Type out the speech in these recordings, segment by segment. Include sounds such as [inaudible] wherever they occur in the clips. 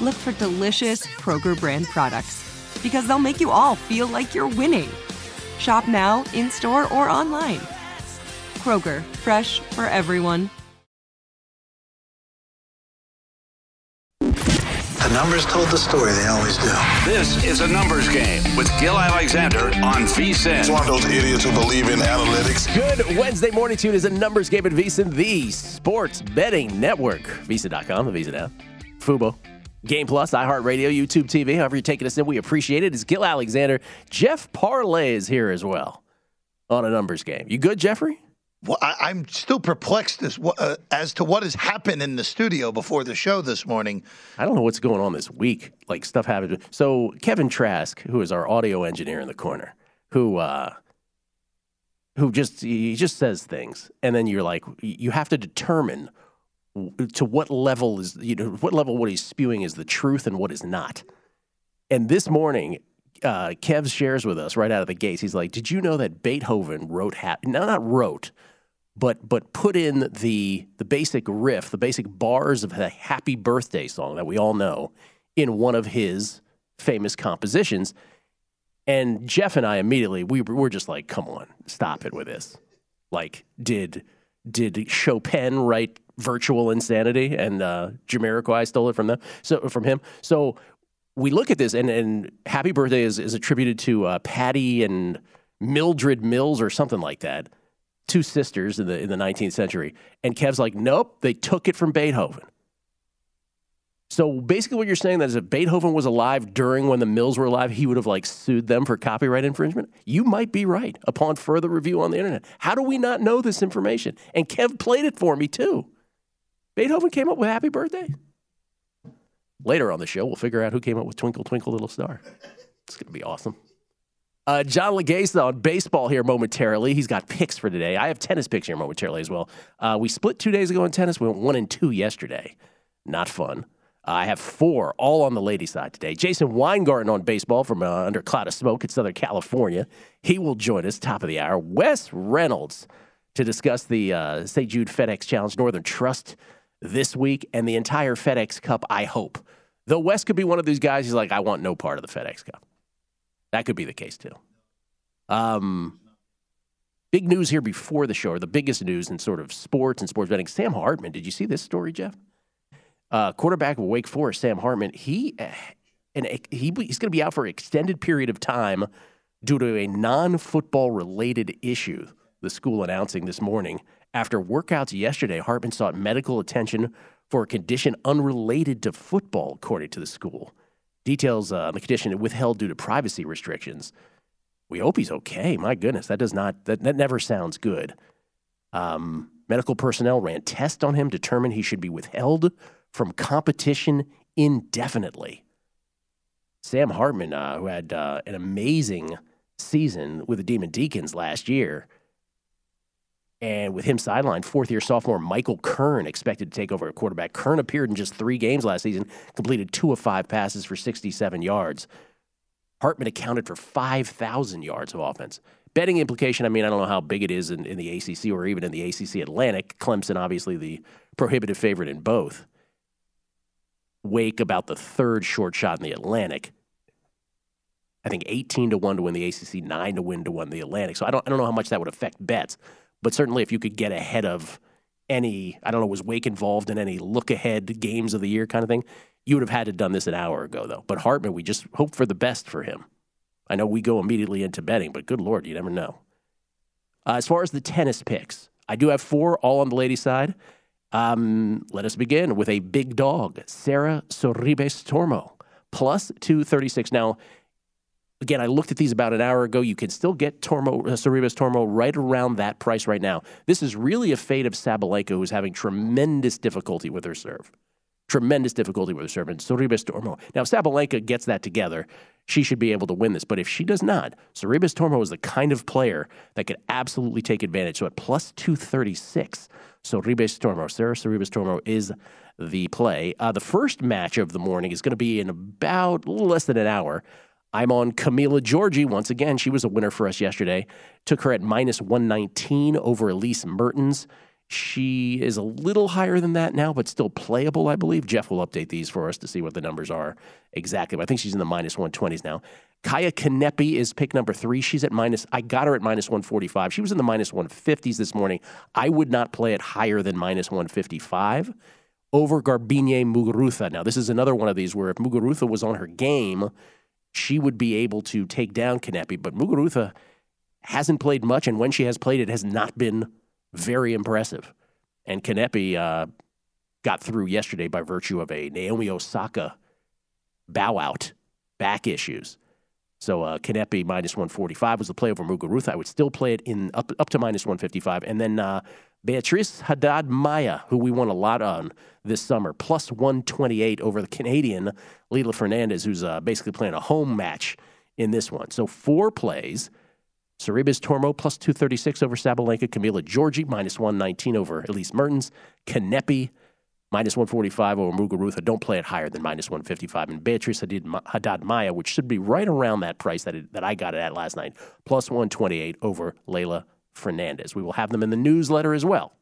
look for delicious Kroger brand products because they'll make you all feel like you're winning. Shop now, in store, or online. Kroger, fresh for everyone. The numbers told the story, they always do. This is a numbers game with Gil Alexander on VSIN. It's one of those idiots who believe in analytics. Good Wednesday morning tune is a numbers game at VSIN, the sports betting network. VSIN.com, the VSIN app. Fubo. Game Plus, iHeartRadio, YouTube TV, however you're taking us in, we appreciate it. It's Gil Alexander. Jeff Parles is here as well on a numbers game. You good, Jeffrey? Well, I, am still perplexed as, uh, as to what has happened in the studio before the show this morning. I don't know what's going on this week. Like stuff happened. So Kevin Trask, who is our audio engineer in the corner, who uh, who just he just says things, and then you're like, you have to determine to what level is you know what level what he's spewing is the truth and what is not. And this morning, uh, Kev shares with us right out of the gates. He's like, "Did you know that Beethoven wrote ha- no, not wrote, but but put in the the basic riff, the basic bars of the Happy Birthday song that we all know in one of his famous compositions." And Jeff and I immediately we were just like, "Come on, stop it with this!" Like, did did Chopin write virtual insanity and uh, Jamiroquai stole it from them? So from him. So we look at this, and, and Happy Birthday is, is attributed to uh, Patty and Mildred Mills or something like that, two sisters in the in the 19th century. And Kev's like, nope, they took it from Beethoven. So basically, what you're saying that is if Beethoven was alive during when the Mills were alive, he would have like sued them for copyright infringement. You might be right upon further review on the internet. How do we not know this information? And Kev played it for me too. Beethoven came up with Happy Birthday. Later on the show, we'll figure out who came up with Twinkle Twinkle Little Star. It's going to be awesome. Uh, John Laghezza on baseball here momentarily. He's got picks for today. I have tennis picks here momentarily as well. Uh, we split two days ago in tennis. We went one and two yesterday. Not fun. Uh, I have four, all on the lady side today. Jason Weingarten on baseball from uh, under cloud of smoke in Southern California. He will join us top of the hour. Wes Reynolds to discuss the uh, St. Jude FedEx Challenge Northern Trust this week and the entire FedEx Cup, I hope. Though Wes could be one of these guys, he's like, I want no part of the FedEx Cup. That could be the case too. Um, big news here before the show, or the biggest news in sort of sports and sports betting. Sam Hartman, did you see this story, Jeff? Uh, quarterback of Wake Forest, Sam Hartman, he and he, he's going to be out for an extended period of time due to a non-football related issue. The school announcing this morning after workouts yesterday, Hartman sought medical attention for a condition unrelated to football, according to the school. Details uh, on the condition withheld due to privacy restrictions. We hope he's okay. My goodness, that does not that, that never sounds good. Um, medical personnel ran tests on him, determined he should be withheld from competition indefinitely. Sam Hartman, uh, who had uh, an amazing season with the Demon Deacons last year, and with him sidelined, fourth year sophomore Michael Kern expected to take over at quarterback. Kern appeared in just three games last season, completed two of five passes for 67 yards. Hartman accounted for 5,000 yards of offense. Betting implication, I mean, I don't know how big it is in, in the ACC or even in the ACC Atlantic. Clemson, obviously, the prohibitive favorite in both. Wake about the third short shot in the Atlantic. I think 18 to 1 to win the ACC, 9 to win to win the Atlantic. So I don't, I don't know how much that would affect bets, but certainly if you could get ahead of any, I don't know, was Wake involved in any look ahead games of the year kind of thing? You would have had to done this an hour ago, though. But Hartman, we just hope for the best for him. I know we go immediately into betting, but good Lord, you never know. Uh, as far as the tennis picks, I do have four all on the ladies' side. Um, let us begin with a big dog, Sara Sorribes Tormo, plus 236. Now, again, I looked at these about an hour ago. You can still get Tormo, uh, Sorribes Tormo right around that price right now. This is really a fate of Sabalenka, who's having tremendous difficulty with her serve. Tremendous difficulty with her serve. And Sorribes Tormo. Now, if Sabalenka gets that together, she should be able to win this. But if she does not, Sorribes Tormo is the kind of player that could absolutely take advantage. So at plus 236, Sorribes Tormo, Sara Sorribes Tormo is the play. Uh, the first match of the morning is going to be in about less than an hour. I'm on Camila Giorgi once again. She was a winner for us yesterday. Took her at minus 119 over Elise Mertens. She is a little higher than that now, but still playable, I believe. Jeff will update these for us to see what the numbers are exactly. But I think she's in the minus 120s now. Kaia Kanepi is pick number three. She's at minus, I got her at minus 145. She was in the minus 150s this morning. I would not play it higher than minus 155 over Garbiñe Muguruza. Now, this is another one of these where if Muguruza was on her game, she would be able to take down Kanepi. But Muguruza hasn't played much, and when she has played, it has not been very impressive. And Kanepi uh, got through yesterday by virtue of a Naomi Osaka bow out, back issues. So uh, Kanepi minus 145 was the play over Muguruza. I would still play it in up, up to minus 155. And then uh, Beatrice Haddad Maia, who we won a lot on this summer, plus 128 over the Canadian Leylah Fernandez, who's uh, basically playing a home match in this one. So four plays. Sorribes Tormo plus 236 over Sabalenka. Camila Giorgi minus 119 over Elise Mertens. Kanepi minus 145 over Muguruza. Don't play it higher than minus 155. And Beatrice Haddad Maia, which should be right around that price that, it, that I got it at last night, plus 128 over Leylah Fernandez. We will have them in the newsletter as well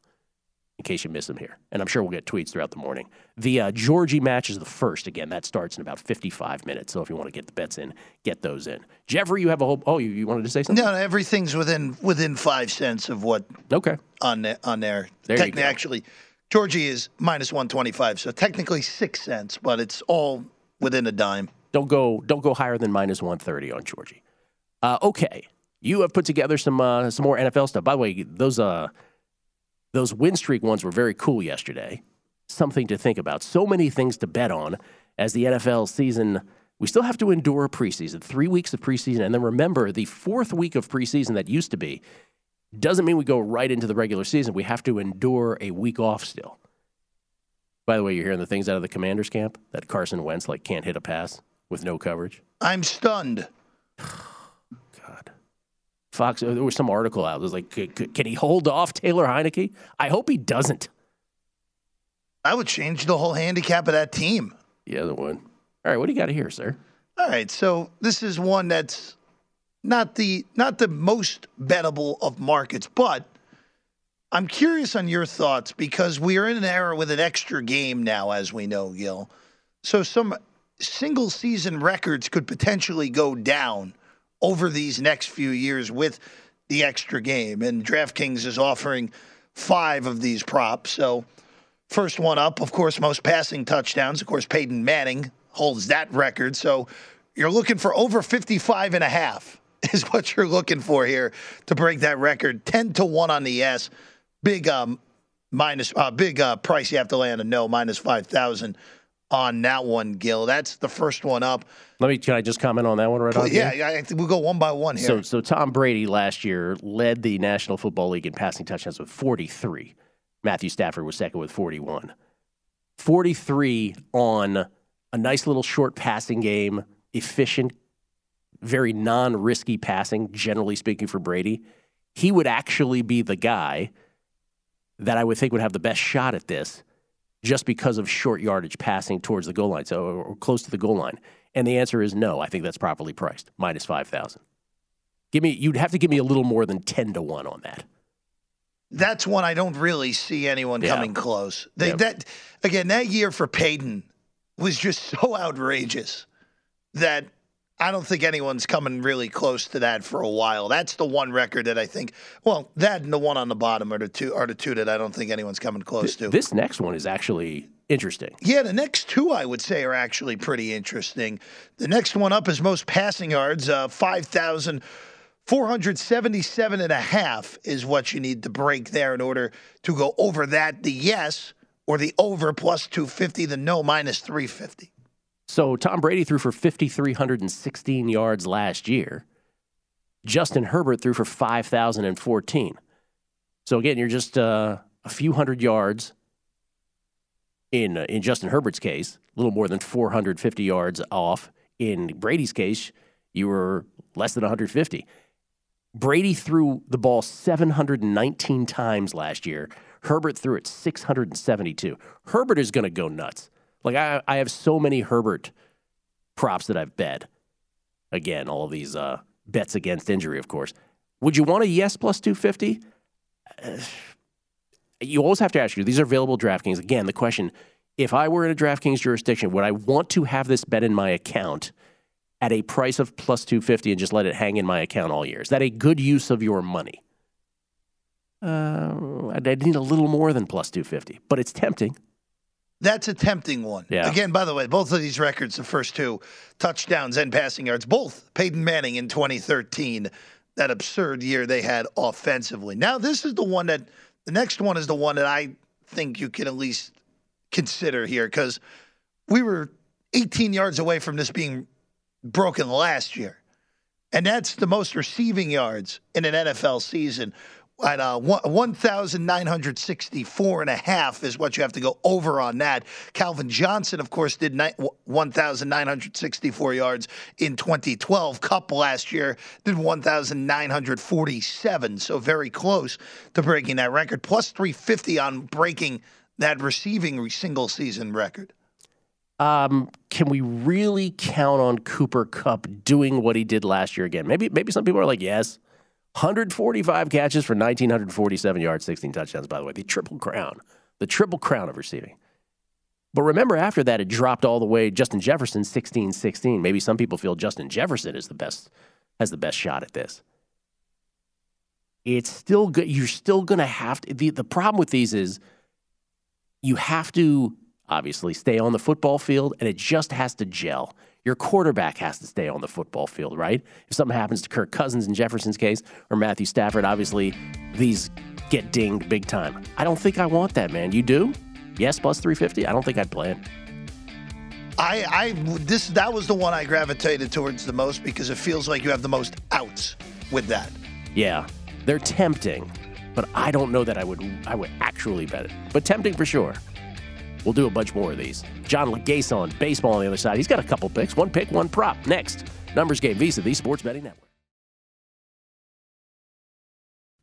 in case you miss them here. And I'm sure we'll get tweets throughout the morning. The uh, Giorgi match is the first. Again, that starts in about 55 minutes. So if you want to get the bets in, get those in. Jeffrey, you have a whole. Oh, you, you wanted to say something? No, no, everything's within within five cents of what. Okay. On there, on there. There you go. Actually, Giorgi is minus 125, so technically six cents, but it's all within a dime. Don't go. Don't go higher than minus 130 on Giorgi. Uh, okay. You have put together some uh, some more NFL stuff. By the way, those uh, those win streak ones were very cool yesterday. Something to think about. So many things to bet on as the NFL season. We still have to endure a preseason, three weeks of preseason, and then remember the fourth week of preseason that used to be doesn't mean we go right into the regular season. We have to endure a week off still. By the way, you're hearing the things out of the commander's camp that Carson Wentz like can't hit a pass with no coverage. I'm stunned. Fox, uh, there was some article out. It was like, can he hold off Taylor Heinicke? I hope he doesn't. I would change the whole handicap of that team. Yeah, the one. All right, what do you got here, sir? All right, so this is one that's not the not the most bettable of markets, but I'm curious on your thoughts because we are in an era with an extra game now, as we know, Gil. So some single season records could potentially go down over these next few years with the extra game. And DraftKings is offering five of these props. So, first one up, of course, most passing touchdowns. Of course, Peyton Manning holds that record. So, you're looking for over 55 and a half [laughs] is what you're looking for here to break that record. 10 to 1 on the S. Big um minus uh, big uh, price you have to land a no minus 5000 on that one, Gil. That's the first one up. Let me. Can I just comment on that one right on? Yeah, yeah. I think we'll go one by one here. So, so Tom Brady last year led the National Football League in passing touchdowns with 43. Matthew Stafford was second with 41. 43 on a nice little short passing game, efficient, very non-risky passing, generally speaking for Brady. He would actually be the guy that I would think would have the best shot at this just because of short yardage passing towards the goal line, so or close to the goal line. And the answer is no. I think that's properly priced, minus five thousand. Give me, you'd have to give me a little more than ten to one on that. That's one I don't really see anyone Yeah. coming close. They, Yeah. That again, that year for Peyton was just so [laughs] outrageous that I don't think anyone's coming really close to that for a while. That's the one record that I think. Well, that and the one on the bottom are the two are the two that I don't think anyone's coming close to. This next one is actually interesting. Yeah, the next two I would say are actually pretty interesting. The next one up is most passing yards, uh, 5,477 and a half is what you need to break there in order to go over that. The yes or the over plus 250, the no minus 350. So Tom Brady threw for 5,316 yards last year. Justin Herbert threw for 5,014. So again, you're just uh, a few hundred yards in uh, in Justin Herbert's case, a little more than 450 yards off. In Brady's case, you were less than 150. Brady threw the ball 719 times last year. Herbert threw it 672. Herbert is going to go nuts. Like I, I have so many Herbert props that I've bet. Again, all of these uh, bets against injury, of course. Would you want a yes plus 250? Uh, you always have to ask you. These are available DraftKings. Again, the question: If I were in a DraftKings jurisdiction, would I want to have this bet in my account at a price of plus 250 and just let it hang in my account all year? Is that a good use of your money? Uh, I'd I'd need a little more than plus 250, but it's tempting. That's a tempting one. Yeah. Again, by the way, both of these records, the first two touchdowns and passing yards, both Peyton Manning in 2013, that absurd year they had offensively. Now, this is the one that, the next one is the one that I think you can at least consider here because we were 18 yards away from this being broken last year. And that's the most receiving yards in an NFL season. At uh, one- 1,964 and a half is what you have to go over on that. Calvin Johnson, of course, did ni- 1,964 yards in 2012. Kupp last year did 1,947, so very close to breaking that record. Plus 350 on breaking that receiving single season record. Um, can we really count on Cooper Kupp doing what he did last year again? Maybe maybe some people are like, yes. 145 catches for 1,947 yards, 16 touchdowns, by the way. The triple crown. The triple crown of receiving. But remember, after that, it dropped all the way. Justin Jefferson, 16 16. Maybe some people feel Justin Jefferson is the best, has the best shot at this. It's still good. You're still going to have to. The, the problem with these is you have to obviously stay on the football field and it just has to gel. Your quarterback has to stay on the football field, right? If something happens to Kirk Cousins in Jefferson's case or Matthew Stafford, obviously these get dinged big time. I don't think I want that, man. You do? Yes, plus 350? I don't think I'd play it. I, I this that was the one I gravitated towards the most because it feels like you have the most outs with that. Yeah, they're tempting, but I don't know that I would I would actually bet it. But tempting for sure. We'll do a bunch more of these. John Legason, baseball on the other side. He's got a couple picks. One pick, one prop. Next, numbers game VSIN, the Sports Betting Network.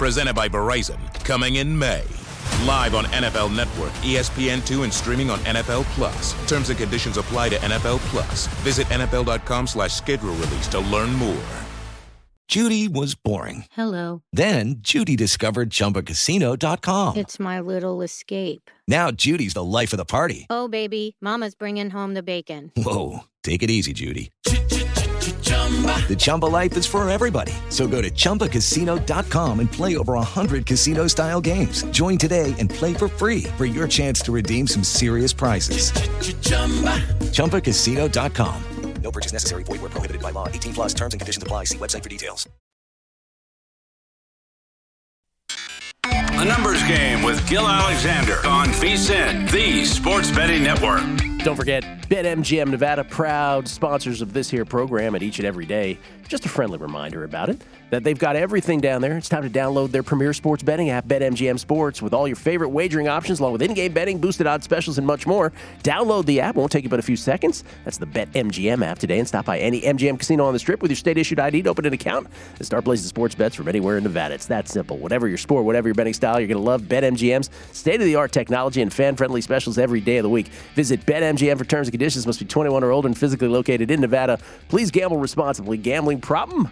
presented by Verizon, coming in May. Live on NFL Network, ESPN2, and streaming on NFL Plus. Terms and conditions apply to NFL Plus. Visit NFL.com slash schedule release to learn more. Judy was boring. Hello. Then Judy discovered ChumbaCasino.com. It's my little escape. Now Judy's the life of the party. Oh, baby, mama's bringing home the bacon. Whoa, take it easy, Judy. The Chumba life is for everybody. So go to ChumbaCasino.com and play over 100 casino-style games. Join today and play for free for your chance to redeem some serious prizes. ChumbaCasino.com. No purchase necessary. Void where prohibited by law. 18 plus terms and conditions apply. See website for details. A numbers game with Gil Alexander on VSIN, the Sports Betting Network. Don't forget, BetMGM Nevada, proud sponsors of this here program at each and every day. Just a friendly reminder about it that they've got everything down there. It's time to download their premier sports betting app, BetMGM Sports, with all your favorite wagering options, along with in game betting, boosted odds specials, and much more. Download the app, won't take you but a few seconds. That's the BetMGM app today, and stop by any MGM casino on the strip with your state issued ID to open an account and start placing sports bets from anywhere in Nevada. It's that simple. Whatever your sport, whatever your betting style, you're going to love BetMGM's state of the art technology and fan friendly specials every day of the week. Visit BetMGM for terms and conditions. Must be 21 or older and physically located in Nevada. Please gamble responsibly. Gambling problem?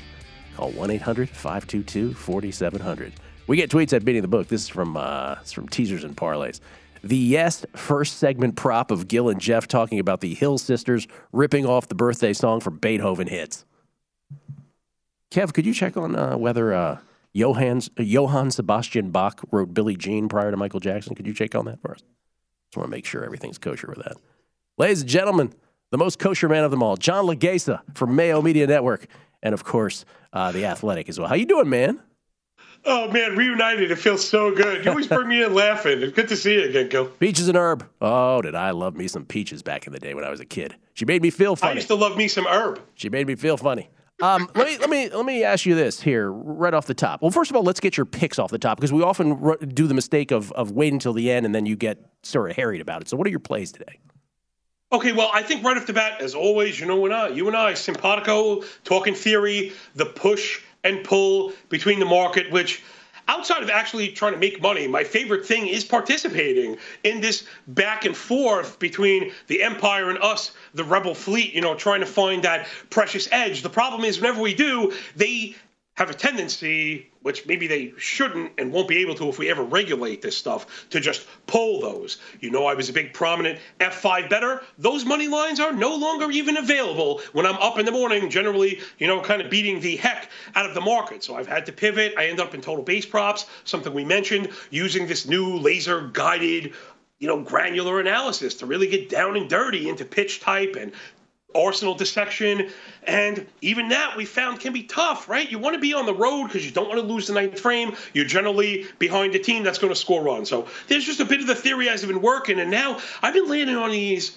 Call 1 800 522 4700. We get tweets at Beating the Book. This is from, uh, it's from Teasers and Parlays. The Yes first segment prop of Gil and Jeff talking about the Hill Sisters ripping off the birthday song from Beethoven hits. Kev, could you check on uh, whether uh, Johann, Johann Sebastian Bach wrote Billie Jean prior to Michael Jackson? Could you check on that for us? Just want to make sure everything's kosher with that. Ladies and gentlemen, the most kosher man of them all, John Laghezza from Mayo Media Network, and of course, uh, the Athletic as well. How you doing, man? Oh man, reunited! It feels so good. You always bring me in laughing. It's good to see you again, Gil. Peaches and herb. Oh, did I love me some peaches back in the day when I was a kid? She made me feel funny. I used to love me some herb. She made me feel funny. Um, let me let me let me ask you this here right off the top. Well, first of all, let's get your picks off the top because we often do the mistake of of waiting until the end and then you get sort of harried about it. So, what are your plays today? Okay, well, I think right off the bat, as always, you know, and I, you and I, simpatico, talking theory, the push and pull between the market, which outside of actually trying to make money, my favorite thing is participating in this back and forth between the empire and us, the rebel fleet, you know, trying to find that precious edge. The problem is, whenever we do, they have a tendency, which maybe they shouldn't and won't be able to if we ever regulate this stuff, to just pull those. You know, I was a big prominent F5 bettor. Those money lines are no longer even available when I'm up in the morning, generally, you know, kind of beating the heck out of the market. So I've had to pivot. I end up in total base props, something we mentioned, using this new laser guided you know, granular analysis to really get down and dirty into pitch type and arsenal dissection. And even that we found can be tough, right? You want to be on the road because you don't want to lose the ninth frame. You're generally behind a team that's going to score runs. So there's just a bit of the theory I've been working. And now I've been landing on these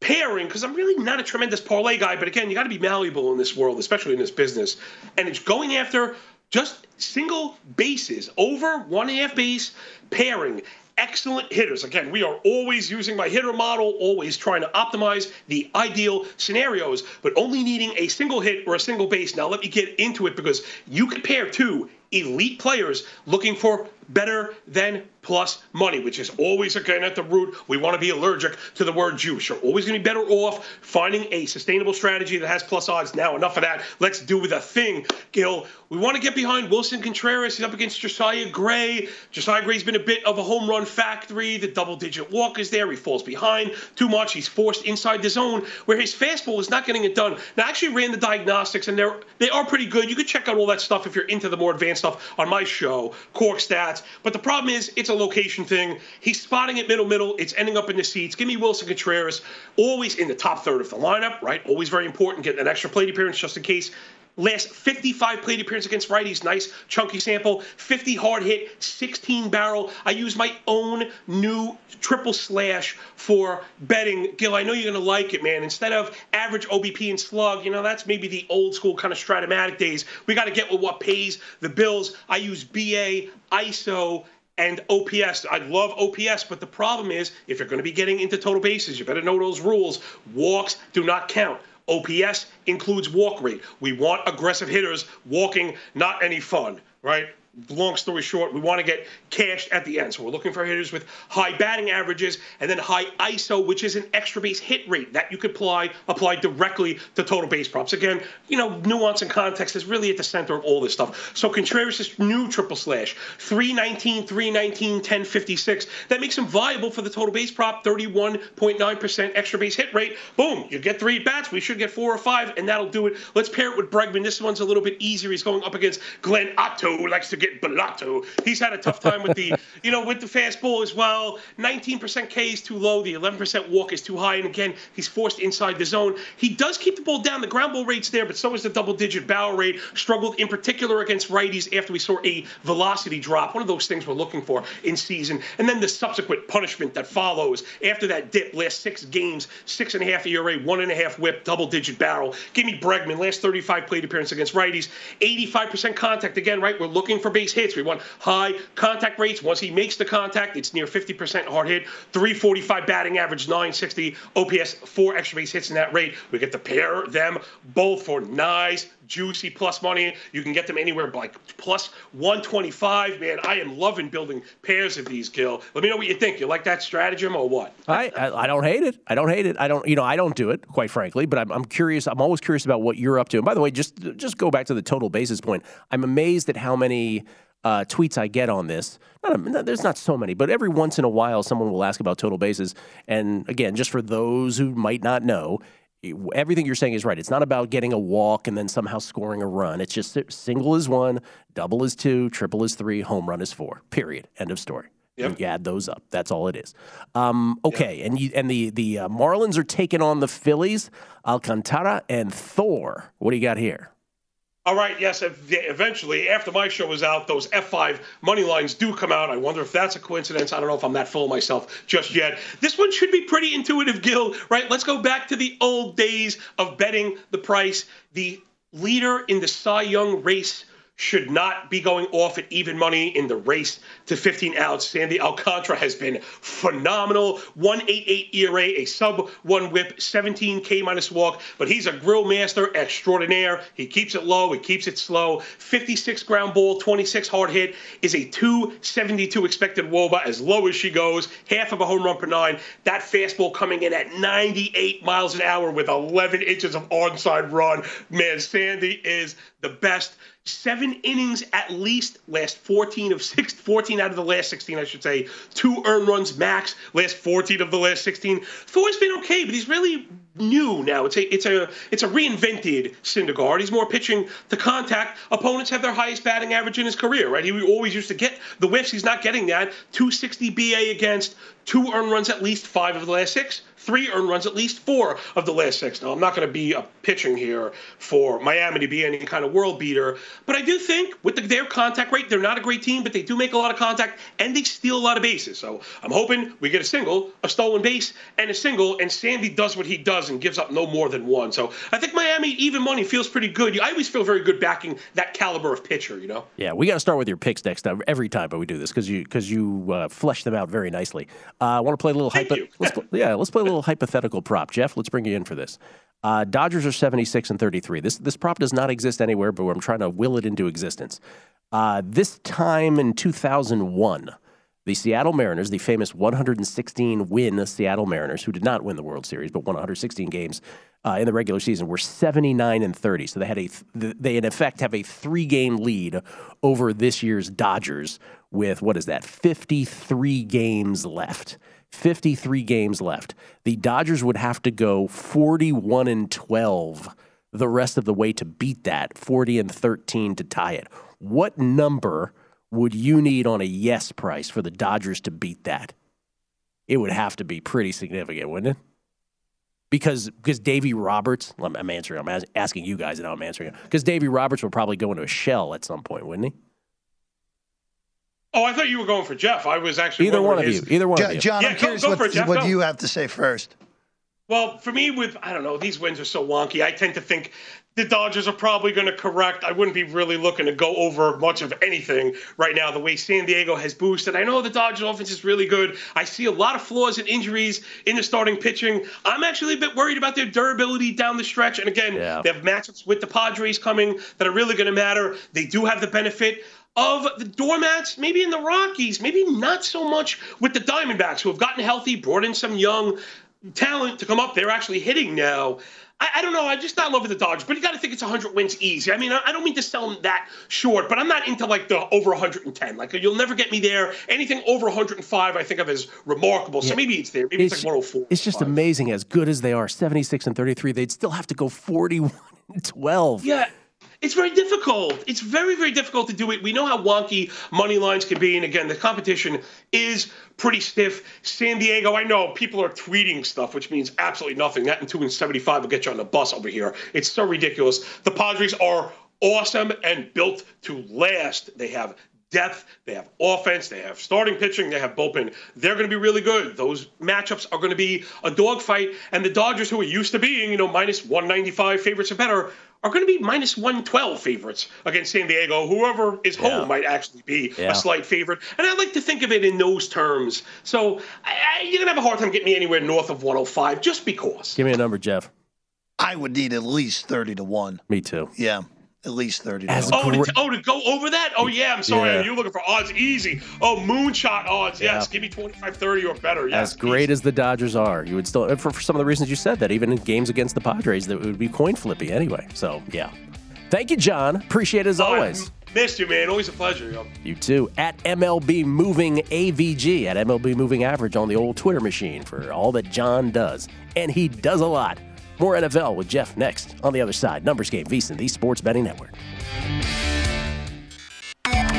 pairing because I'm really not a tremendous parlay guy. But again, you got to be malleable in this world, especially in this business. And it's going after just single bases over one and a half base pairing excellent hitters. Again, we are always using my hitter model, always trying to optimize the ideal scenarios, but only needing a single hit or a single base. Now, let me get into it because you compare two elite players looking for better than plus money, which is always again at the root. We want to be allergic to the word juice. You're always going to be better off finding a sustainable strategy that has plus odds. Now, enough of that. Let's do with a thing, Gil. We want to get behind Wilson Contreras. He's up against Josiah Gray. Josiah Gray's been a bit of a home run factory. The double digit walk is there. He falls behind too much. He's forced inside the zone where his fastball is not getting it done. Now, I actually ran the diagnostics and they're they are pretty good. You can check out all that stuff if you're into the more advanced stuff on my show, Cork Stats. But the problem is it's a a location thing. He's spotting it middle middle. It's ending up in the seats. Give me Wilson Contreras, always in the top third of the lineup, right? Always very important. Get an extra plate appearance just in case. Last 55 plate appearance against righties, nice chunky sample. 50 hard hit, 16 barrel. I use my own new triple slash for betting. Gil, I know you're to like it, man. Instead of average OBP and slug, you know, that's maybe the old school kind of Stratomatic days. We got to get with what pays the bills. I use BA, ISO, and OPS. I love OPS, but the problem is if you're going to be getting into total bases, you better know those rules. Walks do not count. OPS includes walk rate. We want aggressive hitters walking, not any fun, right? Long story short, we want to get cashed at the end. So we're looking for hitters with high batting averages and then high ISO, which is an extra base hit rate that you could apply apply directly to total base props. Again, you know, nuance and context is really at the center of all this stuff. So Contreras' new triple slash, 319, 319, 1056. That makes him viable for the total base prop, 31.9% extra base hit rate. Boom, you get three bats. We should get four or five, and that'll do it. Let's pair it with Bregman. This one's a little bit easier. He's going up against Glenn Otto, who likes to get Bellotto. He's had a tough time with the, [laughs] you know, with the fastball as well. 19% K is too low. The 11% walk is too high. And again, he's forced inside the zone. He does keep the ball down. The ground ball rate's there, but so is the double digit barrel rate. Struggled in particular against righties after we saw a velocity drop. One of those things we're looking for in season. And then the subsequent punishment that follows after that dip. Last six games, six and a half ERA, one and a half whip, double digit barrel. Give me Bregman. Last 35 plate appearance against righties. 85% contact. Again, right? We're looking for base hits. We want high contact rates. Once he makes the contact, it's near 50% hard hit. 345 batting average, 960 OPS, four extra base hits in that rate. We get to pair them both for nice, juicy plus money. You can get them anywhere like plus 125. Man, I am loving building pairs of these, Gil. Let me know what you think. You like that stratagem or what? I, I, don't hate it. I don't hate it. I don't you know I don't do it quite frankly, but I'm, I'm curious. I'm always curious about what you're up to. And by the way, just just go back to the total basis point. I'm amazed at how many uh, tweets I get on this. Not, there's not so many, but every once in a while, someone will ask about total bases. And again, just for those who might not know, everything you're saying is right. It's not about getting a walk and then somehow scoring a run. It's just single is one, double is two, triple is three, home run is four. Period. End of story. Yep. You add those up. That's all it is. Um, okay, yep. and you, and the the uh, Marlins are taking on the Phillies, Alcantara and Thor. What do you got here? All right, yes, eventually, after my show is out, those F5 money lines do come out. I wonder if that's a coincidence. I don't know if I'm that full of myself just yet. This one should be pretty intuitive, Gil, right? Let's go back to the old days of betting the price. The leader in the Cy Young race should not be going off at even money in the race to 15 outs. Sandy Alcantara has been phenomenal. 188 ERA, a sub one whip, 17 K minus walk, but he's a grill master extraordinaire. He keeps it low, he keeps it slow. 56 ground ball, 26 hard hit is a 272 expected woba as low as she goes, half of a home run per nine. That fastball coming in at 98 miles an hour with 11 inches of onside run. Man, Sandy is the best seven innings at least last 14 of six 14 out of the last 16 i should say. Two earned runs max last 14 of the last 16 thor's been okay but he's really new now. It's a it's a it's a reinvented Syndergaard. He's more pitching to contact. Opponents have their highest batting average in his career right? He always used to get the whiffs. He's not getting that. 260 ba against two earned runs at least five of the last six three earned runs, at least four of the last six. Now, I'm not going to be a pitching here for Miami to be any kind of world beater, but I do think with the, their contact rate, they're not a great team, but they do make a lot of contact and they steal a lot of bases. So I'm hoping we get a single, a stolen base, and a single, and Sandy does what he does and gives up no more than one. So I think Miami even money feels pretty good. I always feel very good backing that caliber of pitcher. You know. Yeah, we got to start with your picks next time every time, but we do this because you because you uh, flesh them out very nicely. Uh, I want to play a little hypo. let's play, yeah, let's play a little hypothetical prop. Jeff, let's bring you in for this. Uh, Dodgers are 76 and 33. This this prop does not exist anywhere, but I'm trying to will it into existence. Uh, this time in 2001, the Seattle Mariners, the famous 116 win Seattle Mariners, who did not win the World Series but won 116 games uh, in the regular season, were 79 and 30. So they had a they in effect have a three game lead over this year's Dodgers with what is that 53 games left. 53 games left. The Dodgers would have to go 41 and 12 the rest of the way to beat that, 40 and 13 to tie it. What number would you need on a yes price for the Dodgers to beat that? It would have to be pretty significant, wouldn't it? Because because Davy Roberts, I'm answering, I'm asking you guys, and I'm answering. Because Davy Roberts will probably go into a shell at some point, wouldn't he? Oh, I thought you were going for Jeff. I was actually Either one of his- you, either one Jo- of you. John, Yeah, I'm go- curious go what, for Jeff, what go. you have to say first. Well, for me, with I don't know, these wins are so wonky. I tend to think the Dodgers are probably going to correct. I wouldn't be really looking to go over much of anything right now. The way San Diego has boosted, I know the Dodgers offense is really good. I see a lot of flaws and injuries in the starting pitching. I'm actually a bit worried about their durability down the stretch. And again, Yeah. they have matchups with the Padres coming that are really going to matter. They do have the benefit of the doormats, maybe in the Rockies, maybe not so much with the Diamondbacks, who have gotten healthy, brought in some young talent to come up. They're actually hitting now. I, I don't know. I'm just not with the Dodgers, but you got to think it's 100 wins easy. I mean, I, I don't mean to sell them that short, but I'm not into like the over 110. Like you'll never get me there. Anything over 105, I think of as remarkable. So maybe it's there. Maybe it's, like 104. It's just amazing. As good as they are, 76 and 33, they'd still have to go 41 and 12. Yeah. It's very difficult. It's very, very difficult to do it. We know how wonky money lines can be. And again, the competition is pretty stiff. San Diego, I know people are tweeting stuff, which means absolutely nothing. That and 2 and 75 will get you on the bus over here. It's so ridiculous. The Padres are awesome and built to last. They have depth, they have offense, they have starting pitching, they have bullpen. They're going to be really good. Those matchups are going to be a dogfight. And the Dodgers, who are used to being, you know, minus 195 favorites or better, are going to be minus 112 favorites against San Diego. Whoever is home Yeah. might actually be Yeah. a slight favorite. And I like to think of it in those terms. So I, I, you're going to have a hard time getting me anywhere north of 105 just because. Give me a number, Jeff. I would need at least 30 to 1. Me too. Yeah, at least 30 to As 1. Oh, to, oh, to go over that? Oh, yeah, I'm sorry. Yeah. You're looking for odds easy. Oh, moonshot odds. Yes, give me 25, 30 or better. Yes. As great as the Dodgers are, you would still, for, for some of the reasons you said that, even in games against the Padres, that would be coin flippy anyway. So, yeah. Thank you, John. Appreciate it as Oh, I always. Missed you, man. Always a pleasure. Yo. You too. At MLB Moving AVG, at MLB Moving Average on the old Twitter machine for all that John does. And he does a lot. More NFL with Jeff next on the other side. Numbers Game, VSiN, the Sports Betting Network.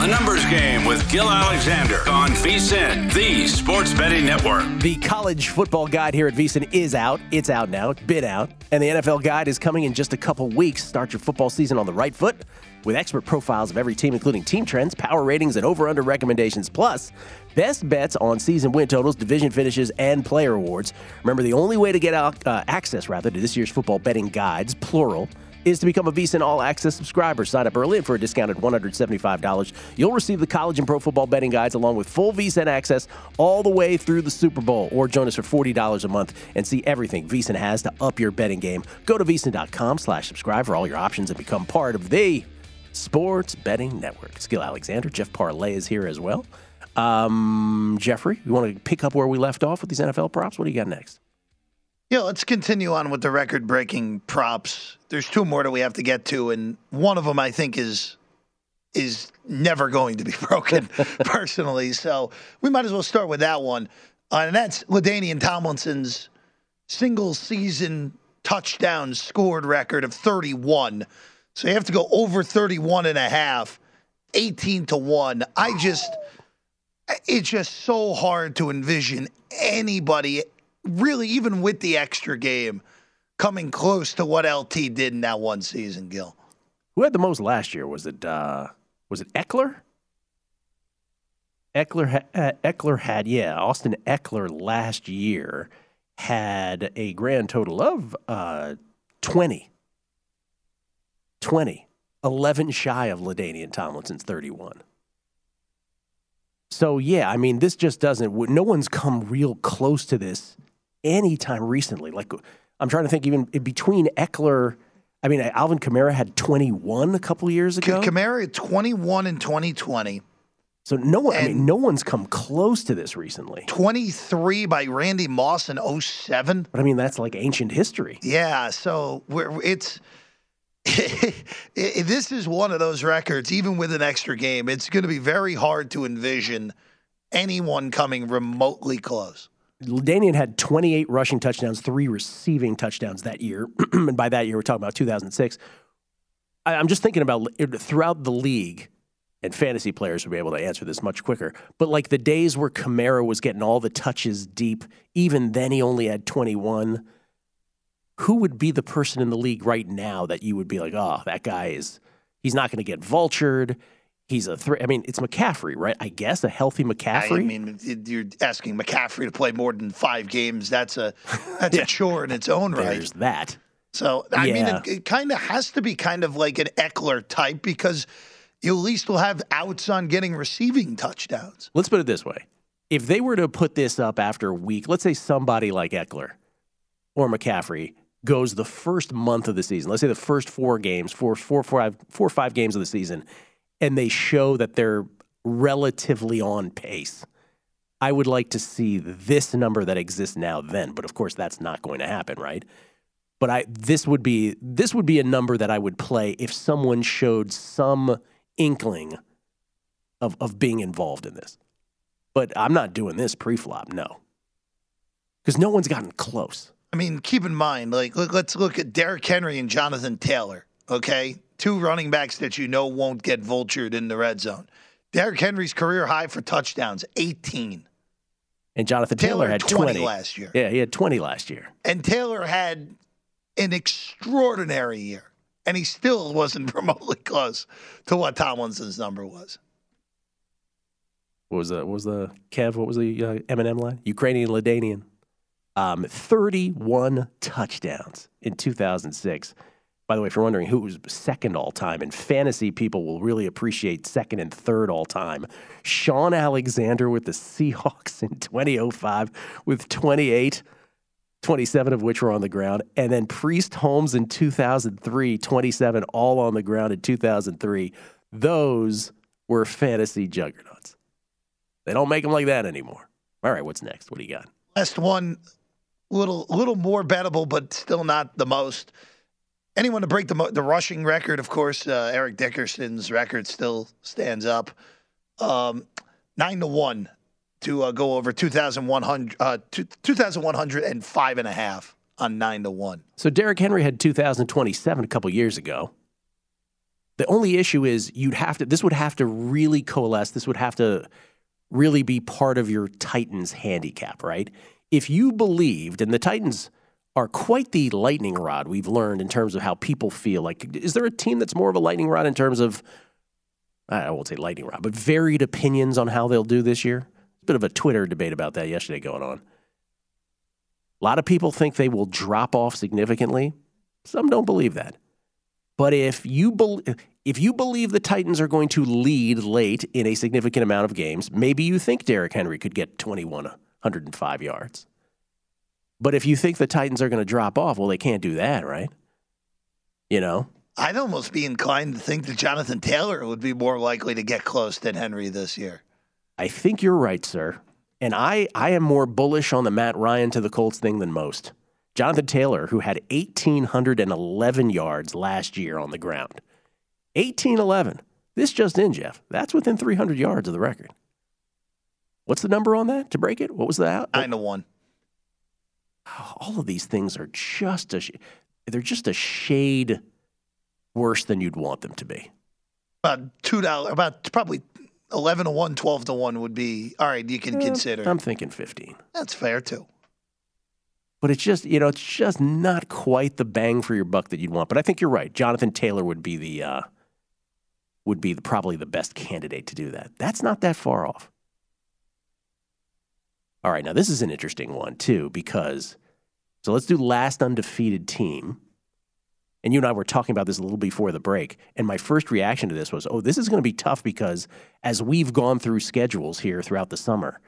A numbers game with Gil Alexander on VSIN, the Sports Betting Network. The college football guide here at VSiN is out. It's out now. It's been out. And the NFL guide is coming in just a couple weeks. Start your football season on the right foot with expert profiles of every team, including team trends, power ratings, and over under recommendations, plus best bets on season win totals, division finishes, and player awards. Remember, the only way to get uh, access rather to this year's football betting guides, plural, is to become a VSiN All Access subscriber. Sign up early and for a discounted $175, you'll receive the college and pro football betting guides along with full VSiN access all the way through the Super Bowl. Or join us for $40 a month and see everything VSiN has to up your betting game. Go to VSiN.com slash subscribe for all your options and become part of the Sports Betting Network. Gil Alexander, Jeff Parles is here as well. Um, Jeffrey, you want to pick up where we left off with these NFL props? What do you got next? Yeah, let's continue on with the record breaking props. There's two more that we have to get to, and one of them I think is is never going to be [laughs] broken [laughs] personally. So we might as well start with that one. Uh, and that's LaDainian Tomlinson's single season touchdown scored record of 31. So you have to go over 31 and a half, 18 to 1. I just it's just so hard to envision anybody really even with the extra game coming close to what LT did in that one season, Gil. Who had the most last year? Was it uh, was it Ekeler? Ekeler uh, Ekeler had yeah. Austin Ekeler last year had a grand total of uh, 20. 20. 11 shy of LaDainian Tomlinson's 31. So yeah, I mean, this just doesn't. No one's come real close to this anytime recently. Like I'm trying to think, even in between Ekeler. I mean, Alvin Kamara had 21 a couple years ago. Kamara had 21 in 2020. So no one, I mean, no one's come close to this recently. 23 by Randy Moss in 07. But I mean, that's like ancient history. Yeah, so we're, it's it, [laughs] this is one of those records. Even with an extra game, it's going to be very hard to envision anyone coming remotely close. Danian had 28 rushing touchdowns, three receiving touchdowns that year. [clears throat] and by that year, we're talking about 2006. I, I'm just thinking about throughout the league, and fantasy players would be able to answer this much quicker. But like the days where Kamara was getting all the touches deep, even then he only had 21. Who would be the person in the league right now that you would be like, oh, that guy is, he's not going to get vultured. He's a threat. I mean, it's McCaffrey, right? I guess a healthy McCaffrey. I mean, you're asking McCaffrey to play more than five games. That's a [laughs] that's yeah. a chore in its own right. There's that. So I yeah. mean, it, it kind of has to be kind of like an Ekeler type because you at least will have outs on getting receiving touchdowns. Let's put it this way: if they were to put this up after a week, let's say somebody like Ekeler or McCaffrey goes the first month of the season, let's say the first four games, four, four, five, four or five games of the season and they show that they're relatively on pace. I would like to see this number that exists now then, but of course that's not going to happen, right? But I this would be this would be a number that I would play if someone showed some inkling of of being involved in this. But I'm not doing this pre-flop, no. Cuz no one's gotten close. I mean, keep in mind like look, let's look at Derrick Henry and Jonathan Taylor, okay? two running backs that you know won't get vultured in the red zone. Derrick Henry's career high for touchdowns, 18. And Jonathan Taylor, Taylor had 20, 20 last year. Yeah, he had 20 last year. And Taylor had an extraordinary year. And he still wasn't [laughs] remotely close to what Tomlinson's number was. What was the what was the Kev? What was the uh, Eminem line? Ukrainian LaDainian. Um, 31 touchdowns in 2006. By the way, if you're wondering who was second all time, in fantasy people will really appreciate second and third all time, Shaun Alexander with the Seahawks in 2005 with 28, 27 of which were on the ground, and then Priest Holmes in 2003, 27 all on the ground in 2003. Those were fantasy juggernauts. They don't make them like that anymore. All right, what's next? What do you got? Last one, little little more bettable, but still not the most anyone to break the the rushing record, of course, uh, Eric Dickerson's record still stands up. Um, nine to one to uh, go over 2,100, uh, 2,105 and a half on nine to one. So Derrick Henry had 2,027 a couple years ago. The only issue is you'd have to, this would have to really coalesce. This would have to really be part of your Titans handicap, right? If you believed, and the Titans are quite the lightning rod we've learned in terms of how people feel. Like, is there a team that's more of a lightning rod in terms of, I won't say lightning rod, but varied opinions on how they'll do this year? A bit of a Twitter debate about that yesterday going on. A lot of people think they will drop off significantly. Some don't believe that. But if you be- if you believe the Titans are going to lead late in a significant amount of games, maybe you think Derrick Henry could get 21 105 yards. But if you think the Titans are going to drop off, well, they can't do that, right? You know? I'd almost be inclined to think that Jonathan Taylor would be more likely to get close than Henry this year. I think you're right, sir. And I, I am more bullish on the Matt Ryan to the Colts thing than most. Jonathan Taylor, who had 1,811 yards last year on the ground. 1811. This just in, Jeff. That's within 300 yards of the record. What's the number on that to break it? What was that? Nine to one all of these things are just a they're just a shade worse than you'd want them to be. About two dollars, about probably eleven to one, 12 to one would be all right. You can uh, consider. I'm thinking fifteen. That's fair too. But it's just you know it's just not quite the bang for your buck that you'd want. But I think you're right. Jonathan Taylor would be the uh, would be the, probably the best candidate to do that. That's not that far off. All right, now this is an interesting one too because so let's do last undefeated team. And you and I were talking about this a little before the break. And my first reaction to this was, oh, this is going to be tough because as we've gone through schedules here throughout the summer,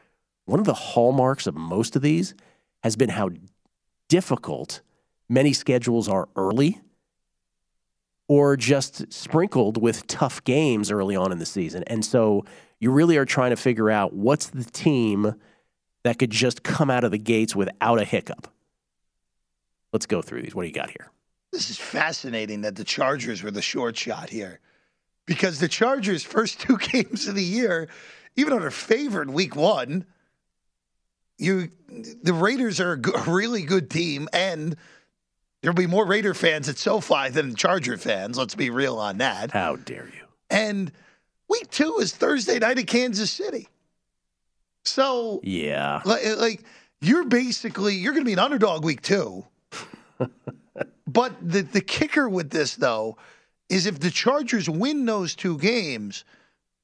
one of the hallmarks of most of these has been how difficult many schedules are early or just sprinkled with tough games early on in the season. And so you really are trying to figure out what's the team that could just come out of the gates without a hiccup. Let's go through these. What do you got here? This is fascinating that the Chargers were the short shot here because the Chargers' first two [laughs] games of the year, even though they're favored week one, you the Raiders are a really good team, and there'll be more Raider fans at SoFi than Charger fans. Let's be real on that. How dare you? And Week two is Thursday night at Kansas City. So Yeah. like, like you're basically you're going to be an underdog week two. [laughs] but the the kicker with this though is if the Chargers win those two games,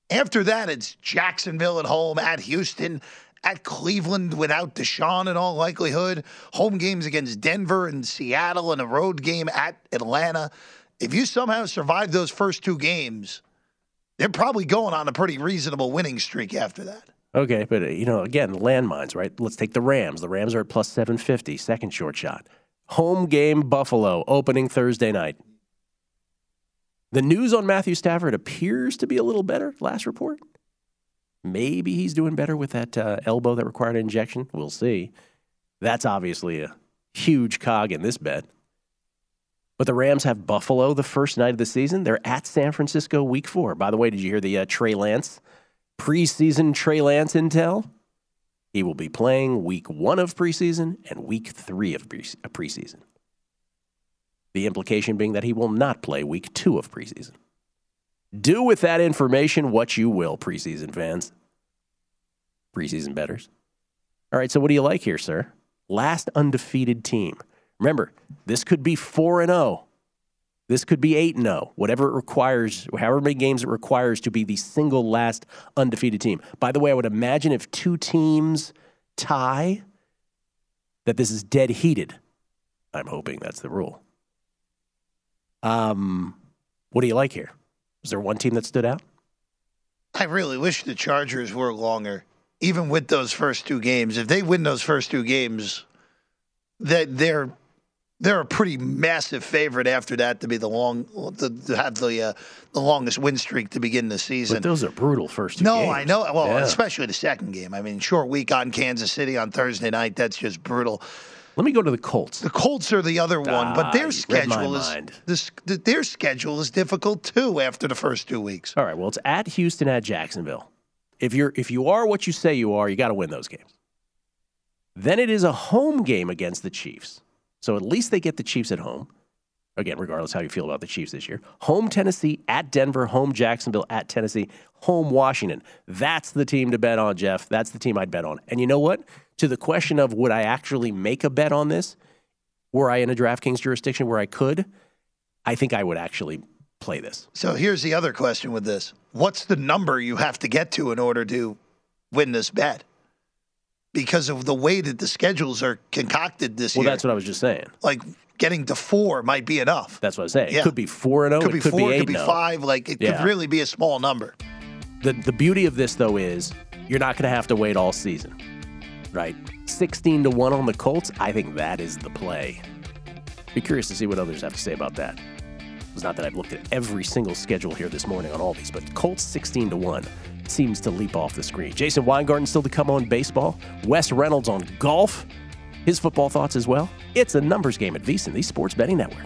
after that it's Jacksonville at home, at Houston, at Cleveland without Deshaun in all likelihood, home games against Denver and Seattle, and a road game at Atlanta. If you somehow survive those first two games, they're probably going on a pretty reasonable winning streak after that. Okay, but uh, you know, again, landmines, right? Let's take the Rams. The Rams are at plus 750, second short shot. Home game Buffalo opening Thursday night. The news on Matthew Stafford appears to be a little better, last report. Maybe he's doing better with that uh, elbow that required an injection. We'll see. That's obviously a huge cog in this bet. But the Rams have Buffalo the first night of the season. They're at San Francisco week four. By the way, did you hear the uh, Trey Lance preseason Trey Lance intel? He will be playing week one of preseason and week three of pre- uh, preseason. The implication being that he will not play week two of preseason. Do with that information what you will, preseason fans, preseason bettors. All right, so what do you like here, sir? Last undefeated team. Remember, this could be 4 and 0. This could be 8 and 0. Whatever it requires, however many games it requires to be the single last undefeated team. By the way, I would imagine if two teams tie that this is dead heated. I'm hoping that's the rule. Um, what do you like here? Is there one team that stood out? I really wish the Chargers were longer, even with those first two games. If they win those first two games, that they're they're a pretty massive favorite after that to be the long to, to have the uh, the longest win streak to begin the season. But those are brutal first two no, games. I know. Well, Yeah. especially the second game. I mean, short week on Kansas City on Thursday night. That's just brutal. Let me go to the Colts. The Colts are the other one, Ah, but their my schedule is this, their schedule is difficult too after the first two weeks. All right. Well, it's at Houston, at Jacksonville. If you're if you are what you say you are, you got to win those games. Then it is a home game against the Chiefs. So at least they get the Chiefs at home. Again, regardless how you feel about the Chiefs this year. Home Tennessee, at Denver, home Jacksonville, at Tennessee, home Washington. That's the team to bet on, Jeff. That's the team I'd bet on. And you know what? To the question of would I actually make a bet on this, were I in a DraftKings jurisdiction where I could, I think I would actually play this. So here's the other question with this: What's the number you have to get to in order to win this bet? Because of the way that the schedules are concocted this Well, year, Well, that's what I was just saying. like getting to four might be enough. That's what I was saying. Yeah. It could be four and zero. could It be could four, be it could be five. Like it Yeah. could really be a small number. The the beauty of this though is you're not going to have to wait all season, right? Sixteen to one on the Colts. I think that is the play. Be curious to see what others have to say about that. It's not that I've looked at every single schedule here this morning on all these, but Colts sixteen to one seems to leap off the screen. Jason Weingarten still to come on baseball. Wes Reynolds on golf. His football thoughts as well. It's a numbers game at VSiN, the Sports Betting Network.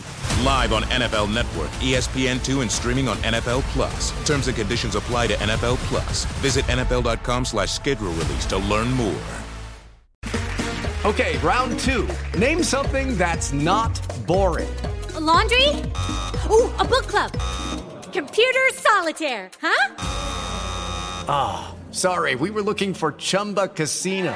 Live on NFL Network, E ESPN2, and streaming on NFL Plus. Terms and conditions apply to NFL Plus. Visit NFL.com slash schedule release to learn more. Okay, round two. Name something that's not boring. A laundry? Ooh, a book club. Computer solitaire, huh? Ah, oh, sorry, we were looking for Chumba Casino.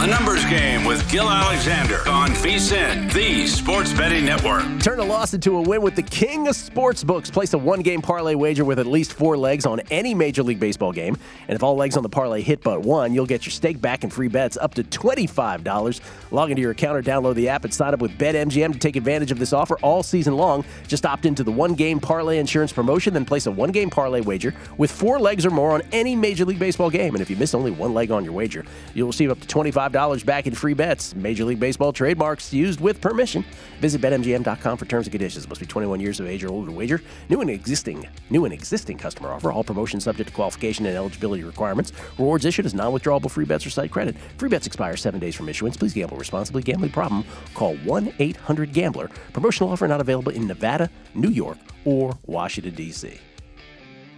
A numbers game with Gil Alexander on VSIN, the Sports Betting Network. Turn a loss into a win with the king of sports books. Place a one game parlay wager with at least four legs on any Major League Baseball game. And if all legs on the parlay hit but one, you'll get your stake back and free bets up to $25. Log into your account or download the app and sign up with BetMGM to take advantage of this offer all season long. Just opt into the one game parlay insurance promotion, then place a one game parlay wager with four legs or more on any Major League Baseball game. And if you miss only one leg on your wager, you'll receive up to $25 back in free bets. Major League Baseball trademarks used with permission. Visit BetMGM.com for terms and conditions. Must be 21 years of age or older to wager. New and existing, new and existing customer offer. All promotions subject to qualification and eligibility requirements. Rewards issued as non-withdrawable free bets or site credit. Free bets expire seven days from issuance. Please gamble responsibly. Gambling problem? Call 1-800-GAMBLER. Promotional offer not available in Nevada, New York, or Washington D.C.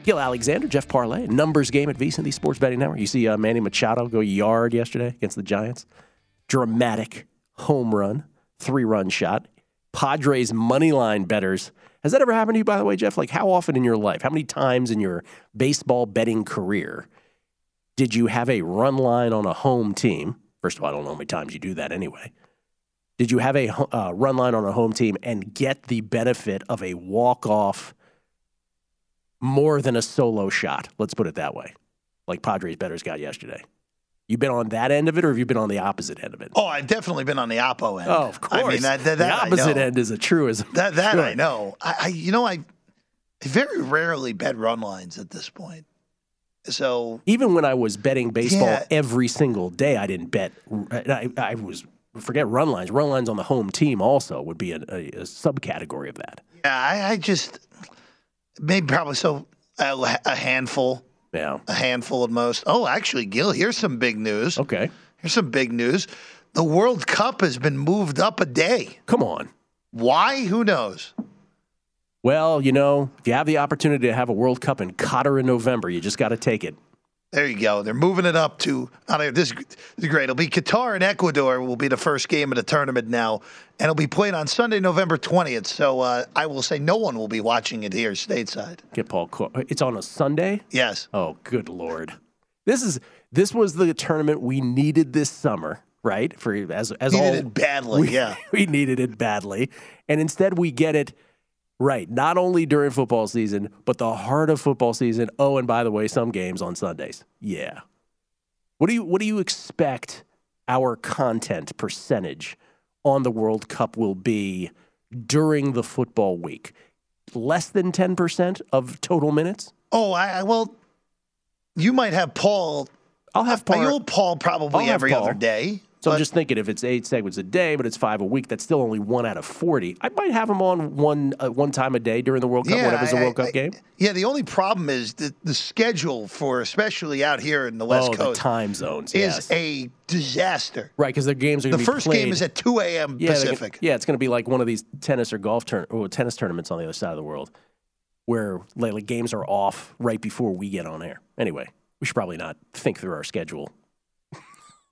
Gil Alexander, Jeff Parles, numbers game at VSiN, the Sports Betting Network. You see uh, Manny Machado go yard yesterday against the Giants. Dramatic home run, three run shot. Padres money line bettors. Has that ever happened to you, by the way, Jeff? Like, how often in your life, how many times in your baseball betting career did you have a run line on a home team? First of all, I don't know how many times you do that anyway. Did you have a uh, run line on a home team and get the benefit of a walk off? More than a solo shot. Let's put it that way. Like Padres bettors got yesterday. You've been on that end of it, or have you been on the opposite end of it? Oh, I've definitely been on the oppo end. Oh, of course. I mean, that, that, the opposite end is a truism. That that Sure. I know. I, I you know I very rarely bet run lines at this point. So Even when I was betting baseball Yeah. every single day, I didn't bet. I, I was forget run lines. Run lines on the home team also would be a, a, a subcategory of that. yeah, I, I just maybe probably so a, a handful. Yeah, a handful at most. Oh, actually, Gil, here's some big news. Okay, here's some big news. The World Cup has been moved up a day. Come on. Why? Who knows? Well, you know, if you have the opportunity to have a World Cup in Qatar in November, you just got to take it. There you go. They're moving it up to. I this, this is great. It'll be Qatar and Ecuador will be the first game of the tournament now, and it'll be played on Sunday, November twentieth. So uh, I will say no one will be watching it here stateside. Get Paul. It's on a Sunday. Yes. Oh, good lord! This is this was the tournament we needed this summer, right? For as as Needed all it badly, we, yeah. [laughs] we needed it badly, and instead we get it right. Not only during football season, but the heart of football season. Oh, and by the way, some games on Sundays. Yeah. What do you what do you expect our content percentage on the World Cup will be during the football week? Less than ten percent of total minutes. Oh, I, well, you might have Paul. I'll have Paul. Paul- You'll Paul probably every Paul. other day. So I'm just thinking if it's eight segments a day, but it's five a week, that's still only one out of forty. I might have them on one uh, one time a day during the World Cup, Yeah, whenever it's a I- World Cup I- game. Yeah, the only problem is that the schedule for, especially out here in the West oh, Coast, the time zones, is yes. a disaster. right, because their games are The going to be first played. game is at 2 a.m. yeah, they're gonna- Pacific. yeah, it's going to be like one of these tennis or golf turn or tennis tournaments on the other side of the world, where like, like, games are off right before we get on air. Anyway, we should probably not think through our schedule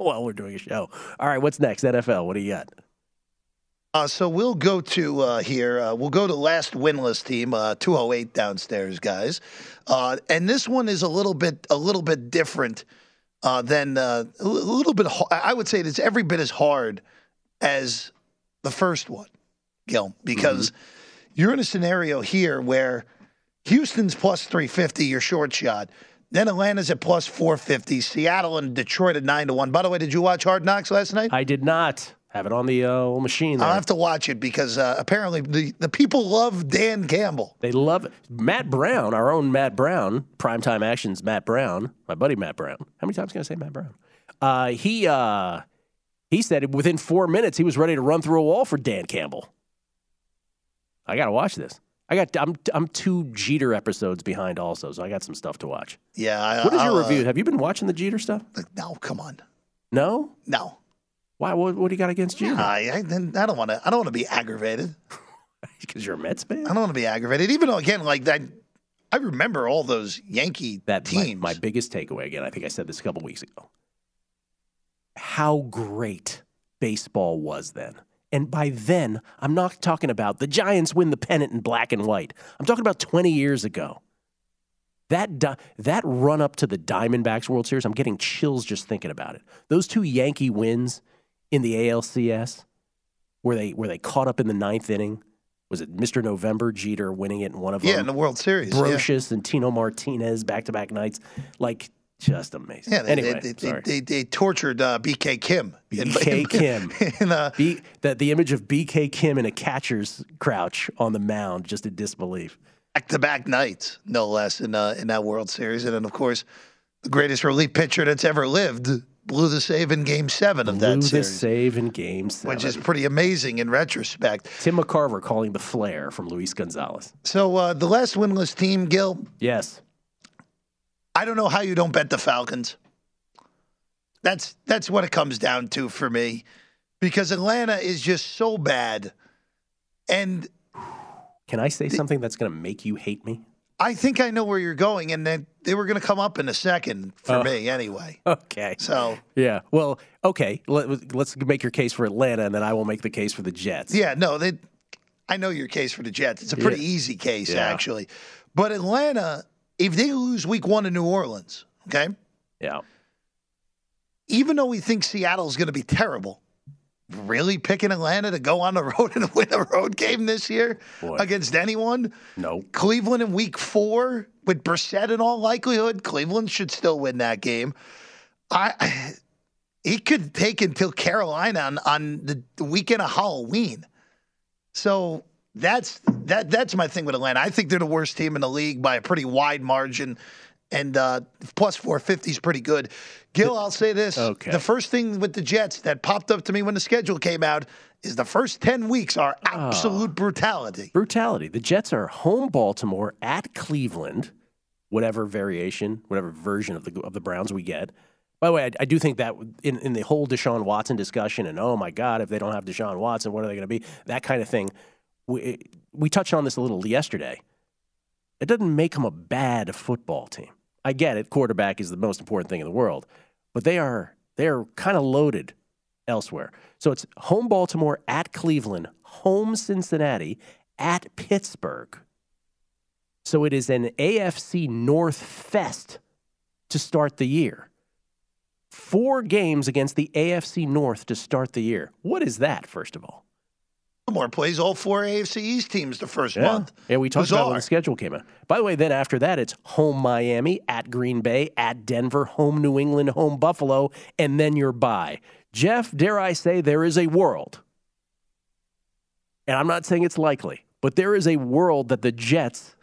[laughs] while we're doing a show. All right, what's next? NFL. What do you got? Uh, so we'll go to uh, here. Uh, we'll go to last winless team, uh, 208 downstairs, guys. Uh, and this one is a little bit a little bit different uh, than uh, a little bit. I would say it's every bit as hard as the first one, Gil, because you're in a scenario here where Houston's plus 350, your short shot. Then Atlanta's at plus 450. Seattle and Detroit at nine to one. By the way, did you watch Hard Knocks last night? I did not have it on the uh, old machine. There. I'll have to watch it because uh, apparently the, the people love Dan Campbell. They love it. Matt Brown, our own Matt Brown, primetime actions Matt Brown, my buddy Matt Brown. How many times can I say Matt Brown? Uh, he uh, He said within four minutes he was ready to run through a wall for Dan Campbell. I got to watch this. I got I'm I'm two Jeter episodes behind also, so I got some stuff to watch. Yeah. I, What is your I'll, uh, review? Have you been watching the Jeter stuff? no, come on. No, No. why? What, what do you got against Jeter? I, I, I don't want to. I don't want to be aggravated. [laughs] Because you're a Mets fan. I don't want to be aggravated. Even though, again, like that, I remember all those Yankee That my, teams. my biggest takeaway again. I think I said this a couple weeks ago. How great baseball was then. And by then, I'm not talking about the Giants win the pennant in black and white. I'm talking about 20 years ago. That di- that run up to the Diamondbacks World Series, I'm getting chills just thinking about it. Those two Yankee wins in the ALCS, where they where they caught up in the ninth inning. Was it Mr. November Jeter winning it in one of yeah, them? Yeah, in the World Series. yeah. And Tino Martinez back to back nights. Like, just amazing. Yeah, they, anyway, they, they, they, they tortured uh, BK Kim. in- BK Kim. [laughs] in, uh, B, that the image of BK Kim in a catcher's crouch on the mound, just in disbelief. back-to-back nights, no less, in uh, in that World Series, and then of course, the greatest relief pitcher that's ever lived blew the save in Game Seven of Blew that the series, save in game seven. which is pretty amazing in retrospect. Tim McCarver calling the flare from Luis Gonzalez. So uh, the last winless team, Gil, Yes. I don't know how you don't bet the Falcons. That's that's what it comes down to for me, because Atlanta is just so bad, and Can I say something that's going to make you hate me? I think I know where you're going, and then they were going to come up in a second for Oh. me anyway. [laughs] Okay. So Yeah. Well, okay. Let, let's make your case for Atlanta, and then I will make the case for the Jets. yeah, no, they. I know your case for the Jets. It's a pretty Yeah. easy case Yeah. actually, but Atlanta, if they lose Week One in New Orleans, okay, Yeah. even though we think Seattle's going to be terrible, really picking Atlanta to go on the [laughs] road and win a road game this year Boy. against anyone? No. Cleveland in week four with Brissett in all likelihood, Cleveland should still win that game. I, I it could take until Carolina on, on the, the weekend of Halloween. So that's that that's my thing with Atlanta. I think they're the worst team in the league by a pretty wide margin. And uh, plus 450 is pretty good. Gil, I'll say this. Okay. The first thing with the Jets that popped up to me when the schedule came out is the first 10 weeks are absolute brutality. Brutality. The Jets are home Baltimore at Cleveland, whatever variation, whatever version of the of the Browns we get. By the way, I, I do think that in, in the whole Deshaun Watson discussion, and oh my God, if they don't have Deshaun Watson, what are they going to be? That kind of thing. We, we touched on this a little yesterday. It doesn't make them a bad football team. I get it. Quarterback is the most important thing in the world, but they are they are kind of loaded elsewhere. So it's home Baltimore at Cleveland, home Cincinnati at Pittsburgh. So it is an AFC North fest to start the year. Four games against the AFC North to start the year. What is that, first of all? Baltimore plays all four AFC East teams the first Yeah. month. Yeah, we talked about when Bizarre. the schedule came out. By the way, then after that, it's home Miami, at Green Bay, at Denver, home New England, home Buffalo, and then you're bye. Jeff, dare I say, there is a world, and I'm not saying it's likely, but there is a world that the Jets,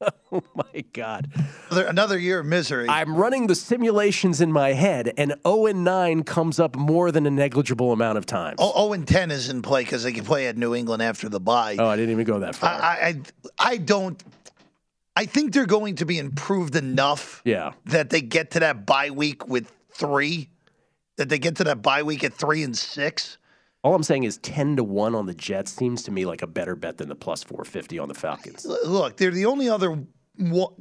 [laughs] oh my God. Another, another year of misery. I'm running the simulations in my head, and 0 and 9 comes up more than a negligible amount of times. Oh, 0 and 10 is in play because they can play at New England after the bye. Oh, I didn't even go that far. I, I, I don't. I think they're going to be improved enough yeah. that they get to that bye week with three. That they get to that bye week at three and six. All I'm saying is 10 to 1 on the Jets seems to me like a better bet than the plus 450 on the Falcons. Look, they're the only other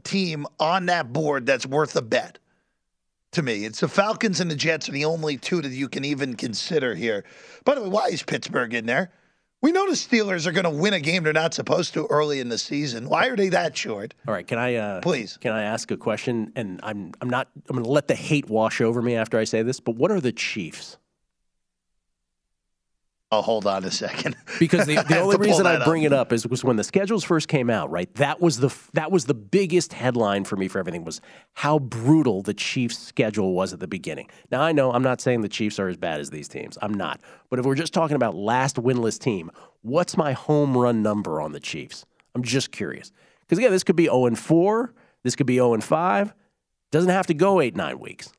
team on that board that's worth a bet. To me, it's the Falcons and the Jets are the only two that you can even consider here. By the way, why is Pittsburgh in there? We know the Steelers are going to win a game they're not supposed to early in the season. Why are they that short? All right, can I uh, Please. Can I ask a question? And I'm I'm not I'm going to let the hate wash over me after I say this. But what are the Chiefs? Oh, hold on a second. Because the, the [laughs] only reason I bring up. it up is was when the schedules first came out. Right, that was the that was the biggest headline for me for everything was how brutal the Chiefs' schedule was at the beginning. Now I know I'm not saying the Chiefs are as bad as these teams. I'm not. But if we're just talking about last winless team, what's my home run number on the Chiefs? I'm just curious because again, this could be 0 and 4. This could be 0 and 5. Doesn't have to go eight nine weeks.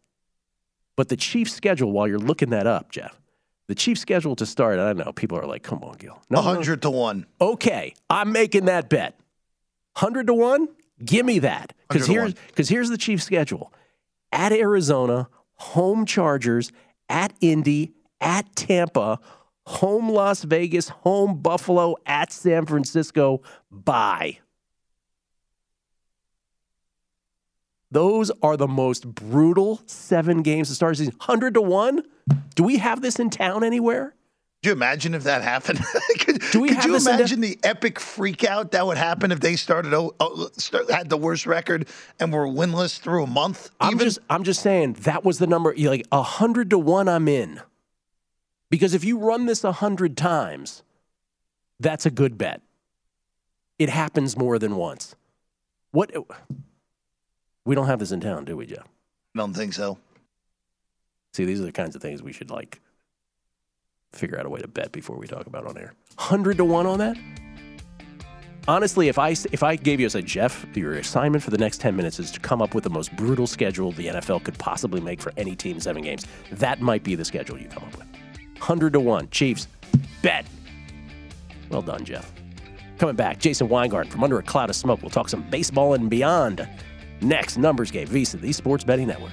But the Chiefs' schedule, while you're looking that up, Jeff, The Chiefs schedule to start, I don't know. People are like, come on, Gil. No, 100 to 1. Okay, I'm making that bet. 100 to 1? Give me that. Because here's, cause here's the Chiefs schedule at Arizona, home Chargers, at Indy, at Tampa, home Las Vegas, home Buffalo, at San Francisco. Bye. Those are the most brutal seven games to start the season. 100 to 1? Do we have this in town anywhere? Could you imagine if that happened? [laughs] could, Do we could you imagine the epic freak out that would happen if they started oh, oh, start, had the worst record and were winless through a month? I'm even? just I'm just saying that was the number like 100 to 1 I'm in. Because if you run this 100 times, that's a good bet. It happens more than once. What we don't have this in town, do we, Jeff? I don't think so. See, these are the kinds of things we should like figure out a way to bet before we talk about on air. Hundred to one on that. Honestly, if I if I gave you as a Jeff, your assignment for the next ten minutes is to come up with the most brutal schedule the NFL could possibly make for any team seven games. That might be the schedule you come up with. Hundred to one, Chiefs. Bet. Well done, Jeff. Coming back, Jason Weingarten from Under a Cloud of Smoke. We'll talk some baseball and beyond. Next, numbers game, VSIN, the Sports Betting Network.